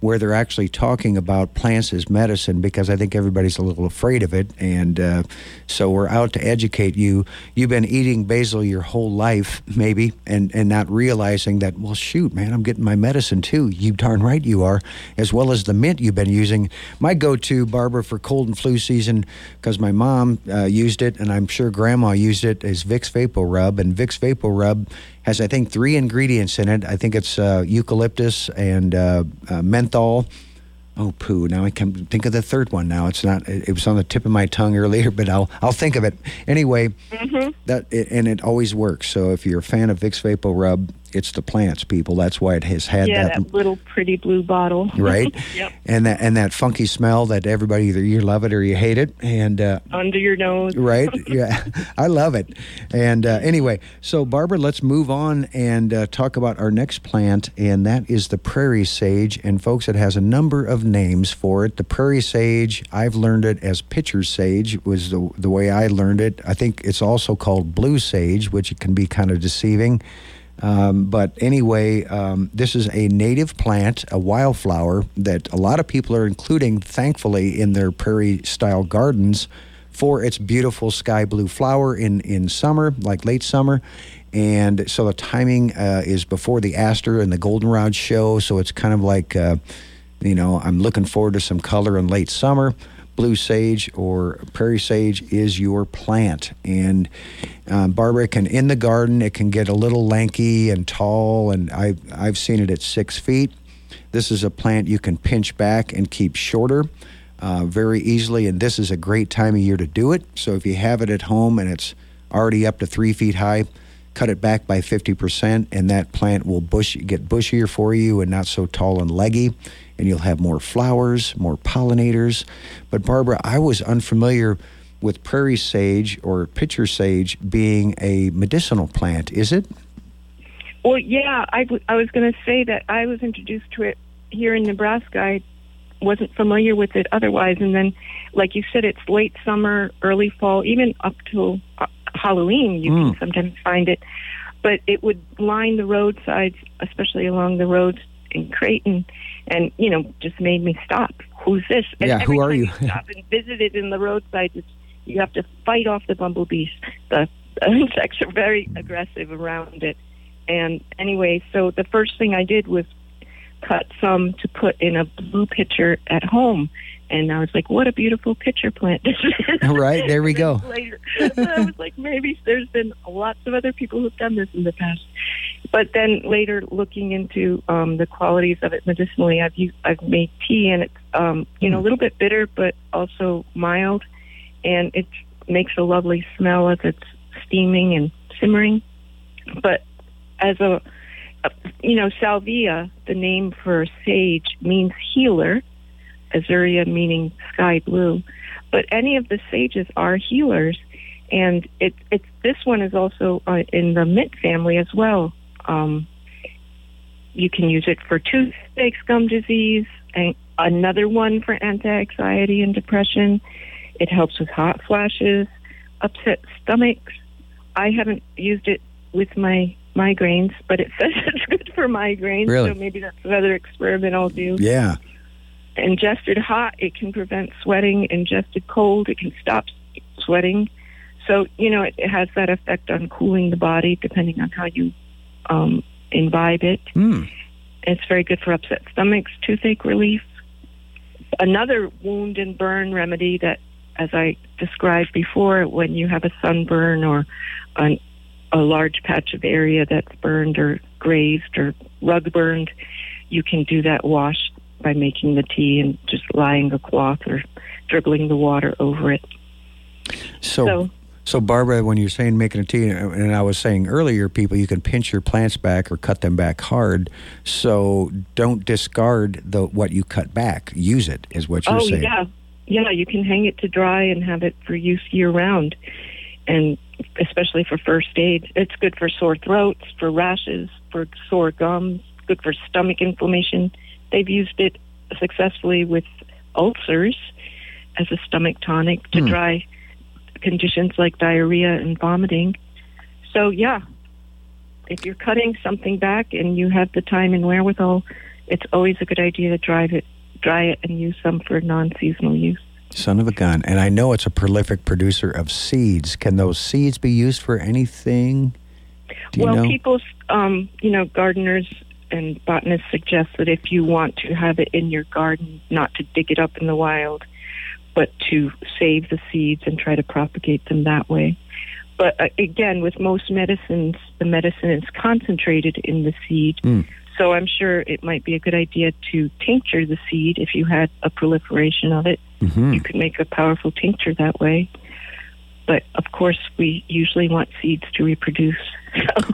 A: where they're actually talking about plants as medicine because I think everybody's a little afraid of it. And uh, so we're out to educate you. You've been eating basil your whole life, maybe, and, and not realizing that, well, shoot, man, I'm getting my medicine too. You darn right you are, as well as the mint you've been using. My go to, Barbara, for cold and flu season, because my mom uh, used it, and I'm sure grandma used it, is Vicks VapoRub. And Vicks VapoRub has, I think, three ingredients in it. I think it's uh, eucalyptus and uh, uh, menthol. Oh, poo! Now I can think of the third one. Now it's not. It, it was on the tip of my tongue earlier, but I'll I'll think of it anyway. That it, and it always works. So if you're a fan of Vicks VapoRub, it's the plants, people. That's why it has had
B: yeah,
A: that
B: that little pretty blue bottle.
A: right?
B: Yep.
A: And that and that funky smell that everybody either you love it or you hate it, and uh,
B: Under your nose.
A: right, yeah, I love it. And uh, anyway, so Barbara, let's move on and uh, talk about our next plant, and that is the prairie sage. And folks, it has a number of names for it. The prairie sage, I've learned it as pitcher sage was the the way I learned it. I think it's also called blue sage, which it can be kind of deceiving. Um, but anyway, um, this is a native plant, a wildflower that a lot of people are including, thankfully, in their prairie style gardens for its beautiful sky blue flower in, in summer, like late summer. And so the timing uh, is before the aster and the goldenrod show. So it's kind of like, uh, you know, I'm looking forward to some color in late summer. Blue sage or prairie sage is your plant. And um, Barbara, can in the garden, it can get a little lanky and tall, and I, I've seen it at six feet. This is a plant you can pinch back and keep shorter uh, very easily, and this is a great time of year to do it. So if you have it at home and it's already up to three feet high, cut it back by 50%, and that plant will bush, get bushier for you and not so tall and leggy, and you'll have more flowers, more pollinators. But Barbara, I was unfamiliar with prairie sage or pitcher sage being a medicinal plant, is it?
B: Well, yeah, I, w- I was going to say that I was introduced to it here in Nebraska. I wasn't familiar with it otherwise. And then, like you said, it's late summer, early fall, even up to uh, Halloween, you
A: Mm.
B: can sometimes find it. But it would line the roadsides, especially along the roads in Creighton, and, you know, just made me stop. Who's this? And
A: Yeah, who are you?
B: stop and visit it in the roadside. you have to fight off the bumblebees. The, the insects are very aggressive around it. And anyway, so the first thing I did was cut some to put in a blue pitcher at home. And I was like, what a beautiful pitcher plant this is.
A: Right, there we go.
B: Later, I was like, maybe there's been lots of other people who've done this in the past. But then later, looking into um, the qualities of it medicinally, I've used, I've made tea, and it's um, you know a little bit bitter, but also mild, and it makes a lovely smell as it's steaming and simmering. But as a, a you know, salvia, the name for sage means healer, azuria meaning sky blue. But any of the sages are healers, and it, it's this one is also uh, in the mint family as well. Um, you can use it for toothache, gum disease, and another one for anti-anxiety and depression. It helps with hot flashes, upset stomachs. I haven't used it with my migraines, but it says it's good for migraines.
A: Really?
B: So maybe that's another experiment I'll do
A: Yeah.
B: ingested hot, it can prevent sweating. Ingested cold, it can stop sweating. So, you know, it, it has that effect on cooling the body depending on how you um, imbibe it.
A: Hmm.
B: It's very good for upset stomachs, toothache relief. Another wound and burn remedy that, as I described before, when you have a sunburn or an, a large patch of area that's burned or grazed or rug burned, you can do that wash by making the tea and just lying a cloth or dribbling the water over it.
A: So, so,
B: So-
A: Barbara, when you're saying making a tea, and I was saying earlier, people, you can pinch your plants back or cut them back hard. So don't discard the what you cut back. Use it, is what you're saying.
B: oh
A: saying.
B: yeah, yeah. You can hang it to dry and have it for use year round. And especially for first aid. It's good for sore throats, for rashes, for sore gums, good for stomach inflammation. They've used it successfully with ulcers as a stomach tonic to
A: Hmm.
B: dry conditions like diarrhea and vomiting. So, yeah, if you're cutting something back and you have the time and wherewithal, it's always a good idea to drive it, dry it, and use some for non-seasonal use.
A: Son of a gun. And I know it's a prolific producer of seeds. Can those seeds be used for anything?
B: Well,
A: know?
B: people, um, you know, gardeners and botanists suggest that if you want to have it in your garden, not to dig it up in the wild, but to save the seeds and try to propagate them that way. But uh, again, with most medicines, the medicine is concentrated in the seed.
A: Mm.
B: So I'm sure it might be a good idea to tincture the seed if you had a proliferation of it.
A: Mhm.
B: You could make a powerful tincture that way. But of course, we usually want seeds to reproduce.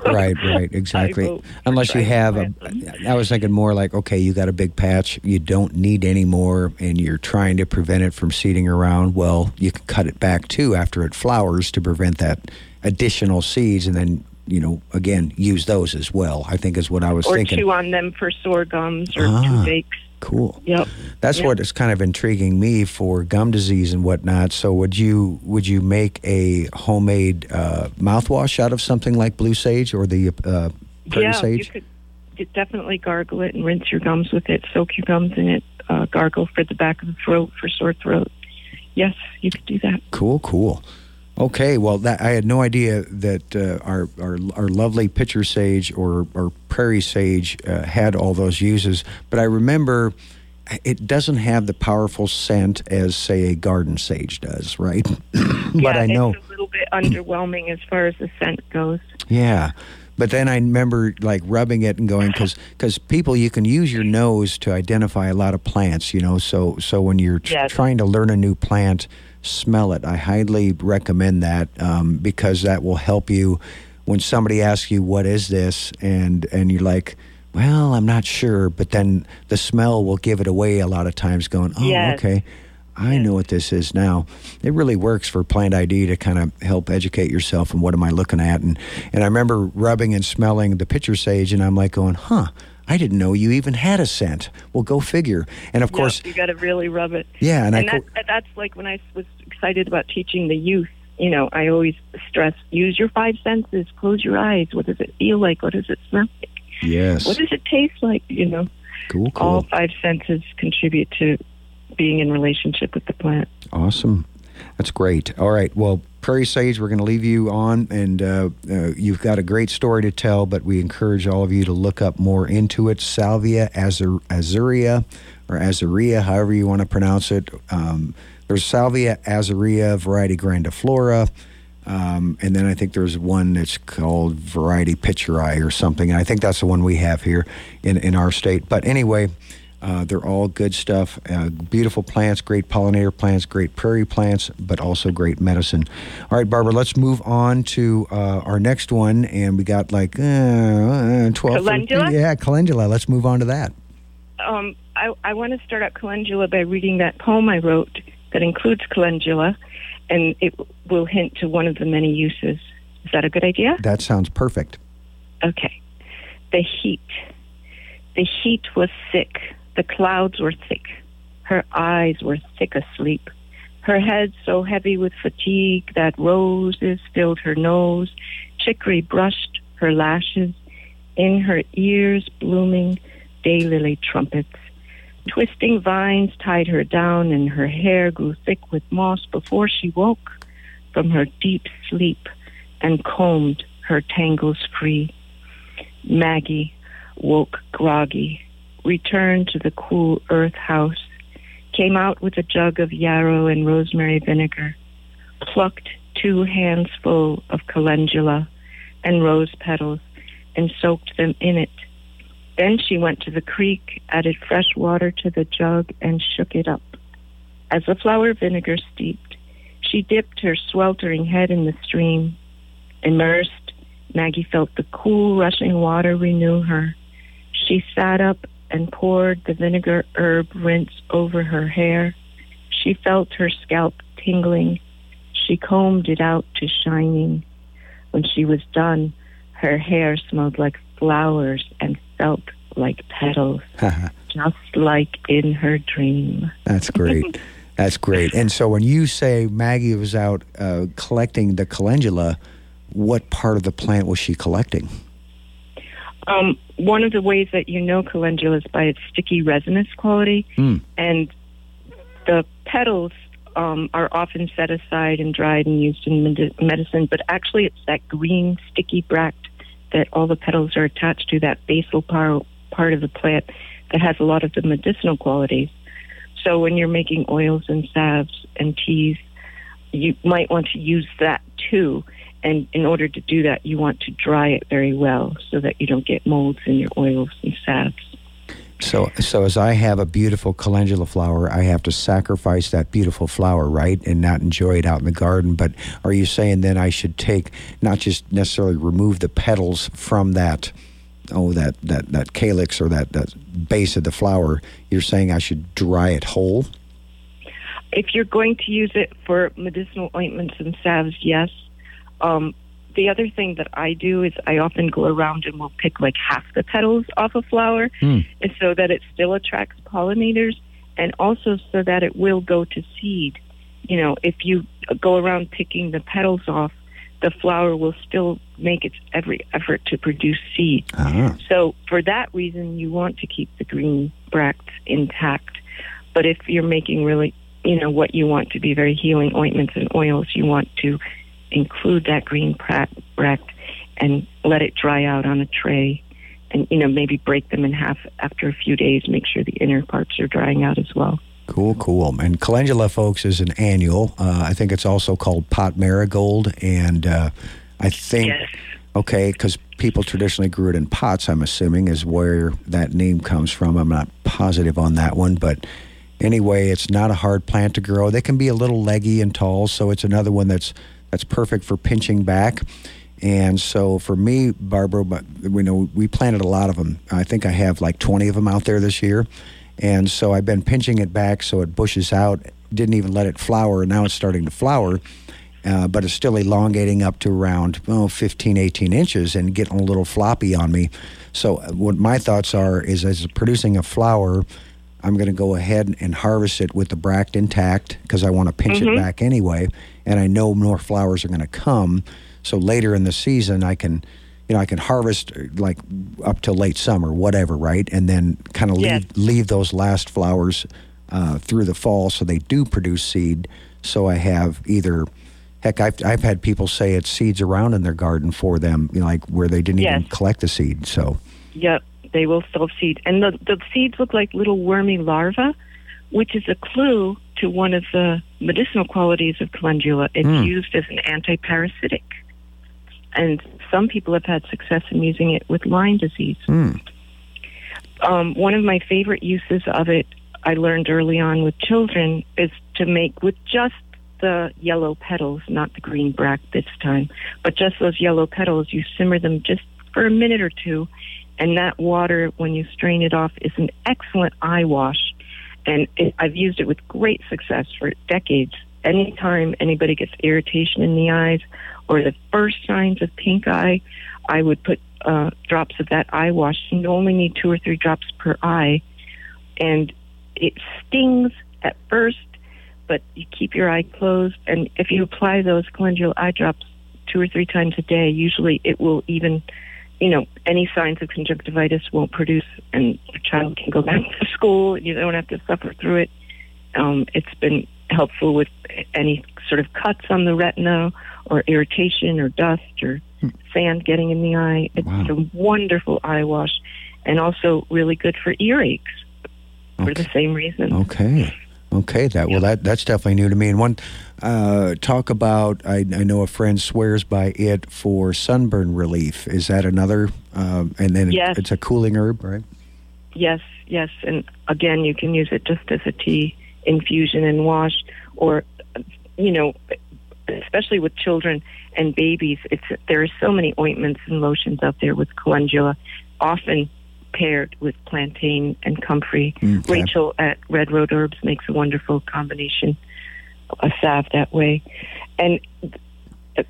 A: right, right, exactly. Unless you have a, I was thinking more like, okay, you got a big patch, you don't need any more, and you're trying to prevent it from seeding around. Well, you can cut it back too after it flowers to prevent that additional seeds, and then you know, again, use those as well. I think is what I was
B: or
A: thinking.
B: Or chew on them for sore gums or
A: Ah.
B: toothaches.
A: Cool.
B: Yep.
A: That's
B: Yeah.
A: what is kind of intriguing me for gum disease and whatnot. So would you would you make a homemade uh, mouthwash out of something like blue sage or the uh,
B: yeah,
A: sage?
B: you could definitely gargle it and rinse your gums with it. Soak your gums in it. Uh, gargle for the back of the throat for sore throat. Yes, you could do that.
A: Cool, cool. Okay, well, that I had no idea that uh, our, our our lovely pitcher sage or or prairie sage uh, had all those uses. But I remember it doesn't have the powerful scent as say a garden sage does, right? but
B: yeah,
A: I know,
B: it's a little bit underwhelming as far as the scent goes.
A: yeah. But then I remember like rubbing it and going because because people you can use your nose to identify a lot of plants, you know. So so when you're tr-
B: Yes.
A: trying to learn a new plant, smell it. I highly recommend that um, because that will help you when somebody asks you what is this and and you're like. Well, I'm not sure, but then the smell will give it away a lot of times. Going, oh,
B: Yes.
A: okay, I know what this is now. It really works for Plant ID to kind of help educate yourself and what am I looking at. And and I remember rubbing and smelling the pitcher sage, and I'm like going, huh. I didn't know you even had a scent. Well, go figure. And of
B: Yep,
A: course,
B: you got to really rub it.
A: yeah, and,
B: and
A: I
B: that, that's like when I was excited about teaching the youth. You know, I always stress use your five senses. Close your eyes. What does it feel like? What does it smell like?
A: yes,
B: What does it taste like? You know,
A: cool,
B: all five senses contribute to being in relationship with the plant.
A: awesome. That's great. All right, well, Prairie Sage, we're going to leave you on, and uh, uh, you've got a great story to tell. But we encourage all of you to look up more into it. Salvia azur- azurea, or azurea, however you want to pronounce it. Um, there's Salvia azurea variety grandiflora. Um, and then I think there's one that's called Variety Pitcheri or something. And I think that's the one we have here in, in our state. But anyway, uh, they're all good stuff. Uh, beautiful plants, great pollinator plants, great prairie plants, but also great medicine. All right, Barbara, let's move on to uh, our next one. And we got like uh, 12.
B: Calendula?
A: Yeah, calendula. Let's move on to that.
B: Um, I, I want to start out calendula by reading that poem I wrote that includes calendula, and it will hint to one of the many uses. Is that a good idea?
A: That sounds perfect.
B: Okay. The heat. The heat was sick. The clouds were thick. Her eyes were thick asleep. Her head so heavy with fatigue that roses filled her nose. Chicory brushed her lashes. In her ears blooming daylily trumpets. Twisting vines tied her down, and her hair grew thick with moss before she woke from her deep sleep and combed her tangles free. Maggie woke groggy, returned to the cool earth house, came out with a jug of yarrow and rosemary vinegar, plucked two handsful of calendula and rose petals, and soaked them in it. Then she went to the creek, added fresh water to the jug, and shook it up. As the flower vinegar steeped, she dipped her sweltering head in the stream. Immersed, Maggie felt the cool, rushing water renew her. She sat up and poured the vinegar herb rinse over her hair. She felt her scalp tingling. She combed it out to shining. when she was done, her hair smelled like flowers and felt like petals, just like in her dream.
A: That's great. That's great. And so when you say Maggie was out uh, collecting the calendula, what part of the plant was she collecting?
B: Um, one of the ways that you know calendula is by its sticky resinous quality,
A: Mm.
B: and the petals um, are often set aside and dried and used in medi- medicine. But actually, it's that green sticky bract that all the petals are attached to, that basal par- part of the plant that has a lot of the medicinal qualities. So when you're making oils and salves and teas, you might want to use that too. And in order to do that, you want to dry it very well so that you don't get molds in your oils and salves.
A: So, so as I have a beautiful calendula flower, I have to sacrifice that beautiful flower, right, and not enjoy it out in the garden. But are you saying then I should take not just necessarily remove the petals from that, oh, that that that calyx or that that base of the flower? You're saying I should dry it whole?
B: If you're going to use it for medicinal ointments and salves, yes. Um, the other thing that I do is I often go around and will pick like half the petals off a flower, and so that it still attracts pollinators, and also so that it will go to seed. You know, if you go around picking the petals off, the flower will still make its every effort to produce seed.
A: Ah,
B: So for that reason, you want to keep the green bracts intact. But if you're making really, you know, what you want to be very healing ointments and oils, you want to include that green bract and let it dry out on a tray. And, you know, maybe break them in half after a few days, make sure the inner parts are drying out as well.
A: cool, cool. And calendula, folks, is an annual. Uh, I think it's also called pot marigold, and uh, I think.
B: Yes.
A: Okay, because people traditionally grew it in pots, I'm assuming, is where that name comes from. I'm not positive on that one, but anyway, it's not a hard plant to grow. They can be a little leggy and tall, so it's another one that's that's perfect for pinching back. And so for me, Barbara, but we know we planted a lot of them. I think I have like 20 of them out there this year. And so I've been pinching it back so it bushes out. Didn't even let it flower, and now it's starting to flower uh, but it's still elongating up to around oh, 15, 18 inches and getting a little floppy on me. So, uh, what my thoughts are is as producing a flower, I'm going to go ahead and harvest it with the bract intact because I want to pinch it back anyway. And I know more flowers are going to come. So, later in the season, I can. You know, I can harvest uh, like up to late summer, whatever, right? And then kind of
B: Yes.
A: leave leave those last flowers uh, through the fall so they do produce seed. So I have either, heck, I've, I've had people say it's seeds around in their garden for them, you know, like where they didn't even collect the seed. So,
B: Yep, they will still seed. And the, the seeds look like little wormy larvae, which is a clue to one of the medicinal qualities of calendula. It's
A: Hmm.
B: used as an antiparasitic. And some people have had success in using it with Lyme disease.
A: hmm,
B: Um, one of my favorite uses of it, I learned early on with children, is to make with just the yellow petals, not the green bract this time, but just those yellow petals. You simmer them just for a minute or two, and that water, when you strain it off, is an excellent eye wash. And it, I've used it with great success for decades. Anytime anybody gets irritation in the eyes or the first signs of pink eye, I would put uh, drops of that eye wash. You only need two or three drops per eye, and it stings at first, but you keep your eye closed. And if you apply those calendula eye drops two or three times a day, usually it will even, you know, any signs of conjunctivitis won't produce, and your child can go back to school. and You don't have to suffer through it. Um, it's been helpful with any sort of cuts on the retina or irritation or dust or sand getting in the eye. It's
A: Wow.
B: a wonderful eye wash and also really good for earaches for the same reason.
A: okay. Okay, that well, that that's definitely new to me. And one, uh, talk about I, I know a friend swears by it for sunburn relief. Is that another? Um, and then
B: Yes.
A: it's a cooling herb, right?
B: Yes, yes. And again, you can use it just as a tea infusion and wash, or, you know, especially with children and babies. It's there are so many ointments and lotions out there with calendula, often paired with plantain and comfrey.
A: Okay.
B: Rachel at Red Road Herbs makes a wonderful combination, a salve that way, and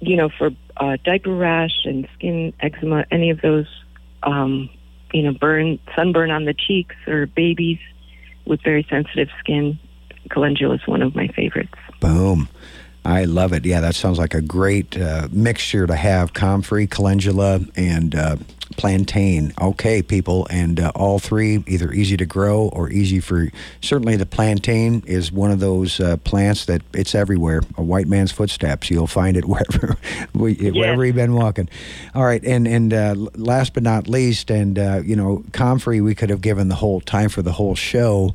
B: you know, for uh, diaper rash and skin eczema, any of those, um, you know, burn, sunburn on the cheeks or babies with very sensitive skin, calendula is one of my favorites.
A: Boom. I love it. Yeah, that sounds like a great uh, mixture to have comfrey, calendula, and uh, plantain. Okay, people, and uh, all three either easy to grow or easy for. Certainly, the plantain is one of those uh, plants that it's everywhere. A white man's footsteps. You'll find it wherever, wherever you've been walking. All right, and and uh, last but not least, and uh, you know, comfrey, we could have given the whole time for the whole show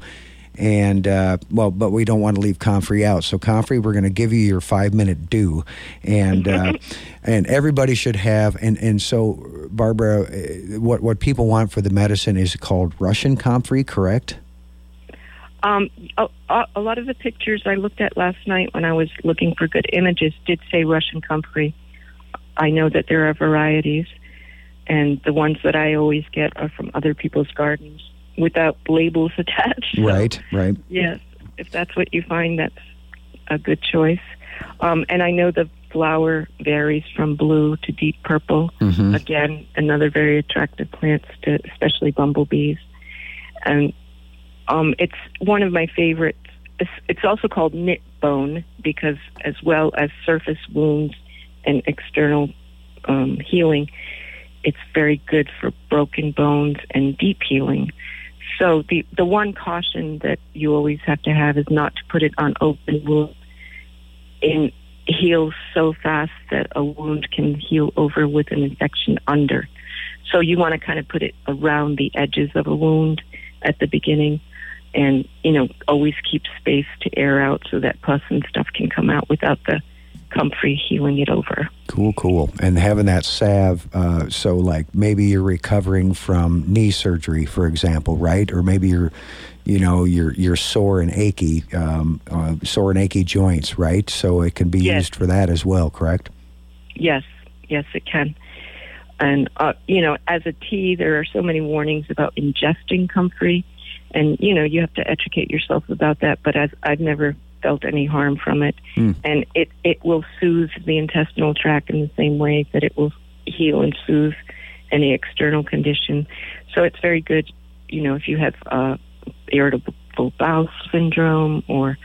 A: and uh, well, but we don't want to leave Comfrey out. So Comfrey, we're going to give you your five minute due, and uh, and everybody should have. And and so Barbara, uh, what what people want for the medicine is called Russian Comfrey, correct?
B: Um, a, a lot of the pictures I looked at last night when I was looking for good images did say Russian comfrey. I know that there are varieties, and the ones that I always get are from other people's gardens without labels attached.
A: So, right, right.
B: Yes, if that's what you find, that's a good choice. Um, and I know the flower varies from blue to deep purple. Mm-hmm. Again, another very attractive plant to especially bumblebees. And um, it's one of my favorites. It's, it's also called knit bone because, as well as surface wounds and external um, healing, it's very good for broken bones and deep healing. So the the one caution that you always have to have is not to put it on open wounds. It heals so fast that a wound can heal over with an infection under. So you want to kind of put it around the edges of a wound at the beginning and you know always keep space to air out so that pus and stuff can come out without the comfrey healing it over.
A: Cool, cool. And having that salve, uh, so like maybe you're recovering from knee surgery, for example, right? Or maybe you're, you know, you're you're sore and achy, um, uh, sore and achy joints, right? So it can be yes. used for that as well, correct?
B: Yes, yes, it can. And uh, you know, as a tea, there are so many warnings about ingesting comfrey, and you know, you have to educate yourself about that. But as I've never felt any harm from it. Mm. And it, it will soothe the intestinal tract in the same way that it will heal and soothe any external condition. So it's very good, you know, if you have uh, irritable bowel syndrome or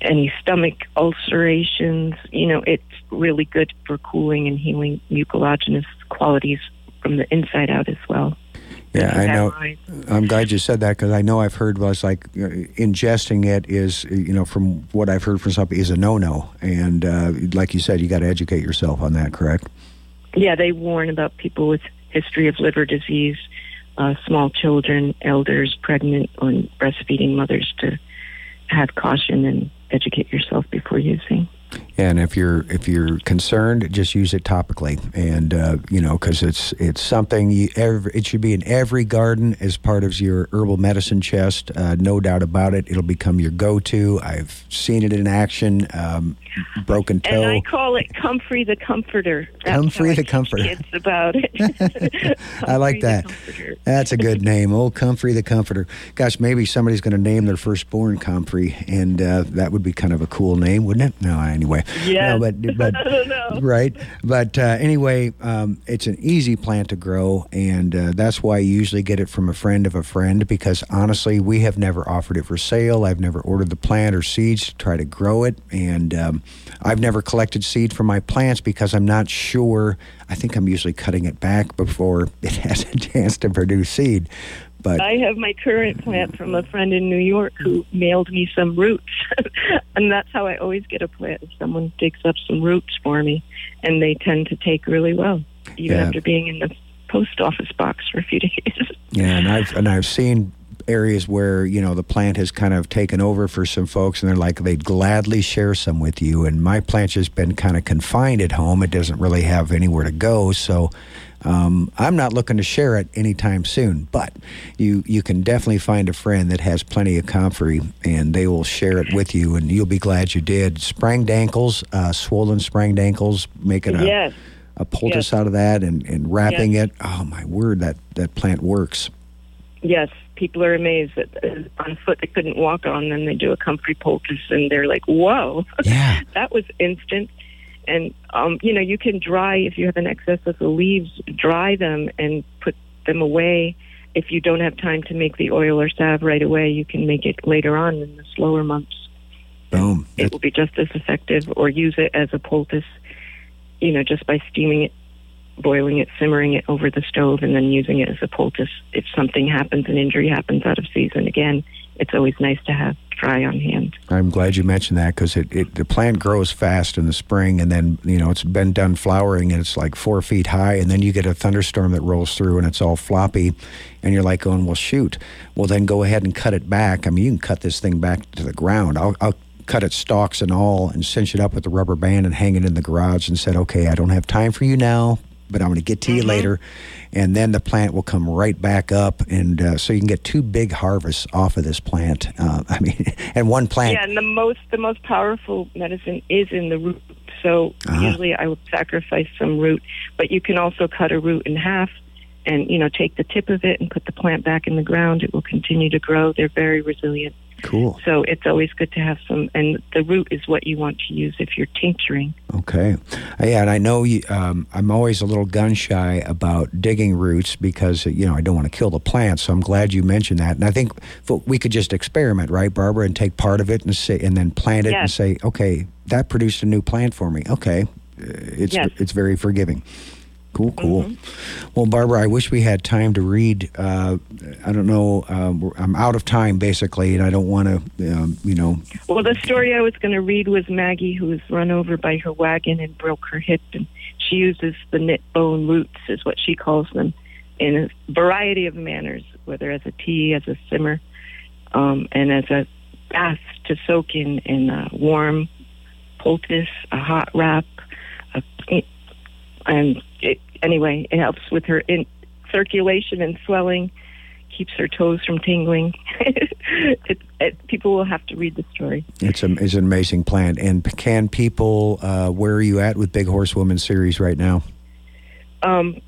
B: any stomach ulcerations, you know, it's really good for cooling and healing mucilaginous qualities from the inside out as well.
A: Yeah, I know. I'm glad you said that because I know I've heard was like uh, ingesting it is, you know, from what I've heard from some is a no-no, and uh, like you said, you got to educate yourself on that. Correct?
B: Yeah, they warn about people with history of liver disease, uh, small children, elders, pregnant, or breastfeeding mothers to have caution and educate yourself before using.
A: And if you're if you're concerned, just use it topically, and uh, you know because it's it's something you every, it should be in every garden as part of your herbal medicine chest. Uh, no doubt about it. It'll become your go-to. I've seen it in action. Um, broken toe.
B: And I call it Comfrey the Comforter.
A: That's Comfrey the Comforter.
B: Kids about it.
A: I like that. That's a good name, old Comfrey the Comforter. Gosh, maybe somebody's going to name their firstborn Comfrey, and uh, that would be kind of a cool name, wouldn't it? No, anyway.
B: Yeah.
A: No, but but right. But uh, anyway, um, it's an easy plant to grow, and uh, that's why I usually get it from a friend of a friend. Because honestly, we have never offered it for sale. I've never ordered the plant or seeds to try to grow it, and um, I've never collected seed for my plants because I'm not sure. I think I'm usually cutting it back before it has a chance to produce seed. But
B: I have my current plant from a friend in New York who mailed me some roots, and that's how I always get a plant. If Someone digs up some roots for me, and they tend to take really well, even yeah. after being in the post office box for a few days.
A: yeah, and I've and I've seen areas where you know the plant has kind of taken over for some folks and they're like they'd gladly share some with you and my plant's just been kind of confined at home it doesn't really have anywhere to go so um, I'm not looking to share it anytime soon, but you you can definitely find a friend that has plenty of comfrey, and they will share it with you, and you'll be glad you did. Sprained ankles, uh, swollen sprained ankles, making a
B: yes.
A: a poultice yes. out of that, and, and wrapping yes. it. Oh my word, that that plant works.
B: Yes, people are amazed that uh, on foot they couldn't walk on, then they do a comfrey poultice, and they're like, "Whoa,
A: yeah,
B: that was instant." And um, you know you can dry if you have an excess of the leaves, dry them and put them away. If you don't have time to make the oil or salve right away, you can make it later on in the slower months.
A: Boom.
B: It will be just as effective, or use it as a poultice. You know, just by steaming it, boiling it, simmering it over the stove, and then using it as a poultice. If something happens, an injury happens out of season again, it's always nice to have dry on hand.
A: I'm glad you mentioned that because it, it the plant grows fast in the spring, and then you know it's been done flowering and it's like four feet high, and then you get a thunderstorm that rolls through and it's all floppy, and you're like going, well, shoot. Well, then go ahead and cut it back. I mean, you can cut this thing back to the ground. I'll, I'll cut its stalks and all and cinch it up with a rubber band and hang it in the garage and said, okay, I don't have time for you now but I'm going to get to you
B: Mm-hmm.
A: later. And then the plant will come right back up. And uh, so you can get two big harvests off of this plant. Uh, I mean, and one plant.
B: Yeah, and the most the most powerful medicine is in the root. So
A: Ah.
B: usually I would sacrifice some root, but you can also cut a root in half and you know take the tip of it and put the plant back in the ground. It will continue to grow. They're very resilient.
A: Cool.
B: So it's always good to have some and the root is what you want to use if you're tincturing.
A: Okay. Yeah, and I know you, um, I'm always a little gun shy about digging roots because, you know, I don't want to kill the plant. So I'm glad you mentioned that. And I think we could just experiment, right, Barbara, and take part of it and say, and then plant it and say, okay, that produced a new plant for me. Okay. It's,
B: Yes.
A: it's very forgiving. Cool, cool.
B: Mm-hmm.
A: Well, Barbara, I wish we had time to read. Uh, I don't know. We're- I'm out of time, basically, and I don't want to, um, you know.
B: Well, the story I was going to read was Maggie, who was run over by her wagon and broke her hip, and she uses the knit bone roots, is what she calls them, in a variety of manners, whether as a tea, as a simmer, um, and as a bath to soak in in a warm poultice, a hot wrap, a, and it, anyway, it helps with her in circulation and swelling keeps her toes from tingling. it, it, people will have to read the story.
A: It's, a, it's an amazing plant. And can people, uh, where are you at with Big Horsewoman series right now?
B: Um,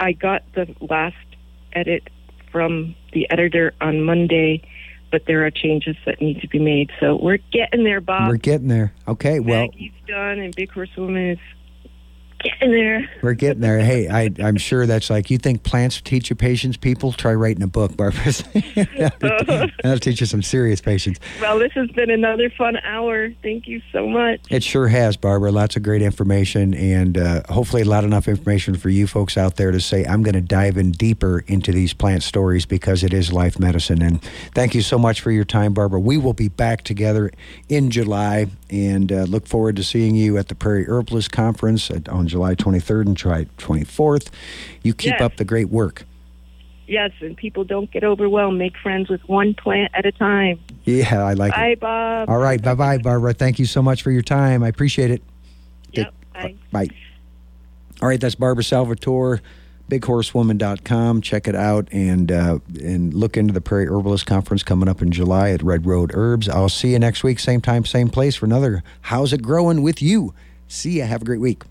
B: I got the last edit from the editor on Monday, but there are changes that need to be made. So we're getting there, Bob.
A: We're getting there. Okay, well,
B: Maggie's done, and Big Horsewoman is getting there.
A: we're getting there. Hey, I, I'm sure that's like, you think plants teach you patience, people? Try writing a book, Barbara. That'll teach you some serious patience.
B: Well, this has been another fun hour. Thank you so much.
A: It sure has, Barbara. Lots of great information, and uh, hopefully, a lot enough information for you folks out there to say, I'm going to dive in deeper into these plant stories because it is life medicine. And thank you so much for your time, Barbara. We will be back together in July and uh, look forward to seeing you at the Prairie Herbalist Conference at, on July 23rd and July 24th. You keep
B: Yes.
A: up the great work.
B: Yes, and people don't get overwhelmed. Make friends with one plant at a time.
A: Yeah, I like
B: Bye,
A: it.
B: Bob.
A: All right, bye bye, Barbara. Thank you so much for your time. I appreciate it.
B: Yep. Bye.
A: Bye. All right, that's Barbara Salvatore, bighorsewoman.com. Check it out and uh, and look into the Prairie Herbalist Conference coming up in July at Red Road Herbs. I'll see you next week, same time, same place for another How's It Growing with you. See ya. Have a great week.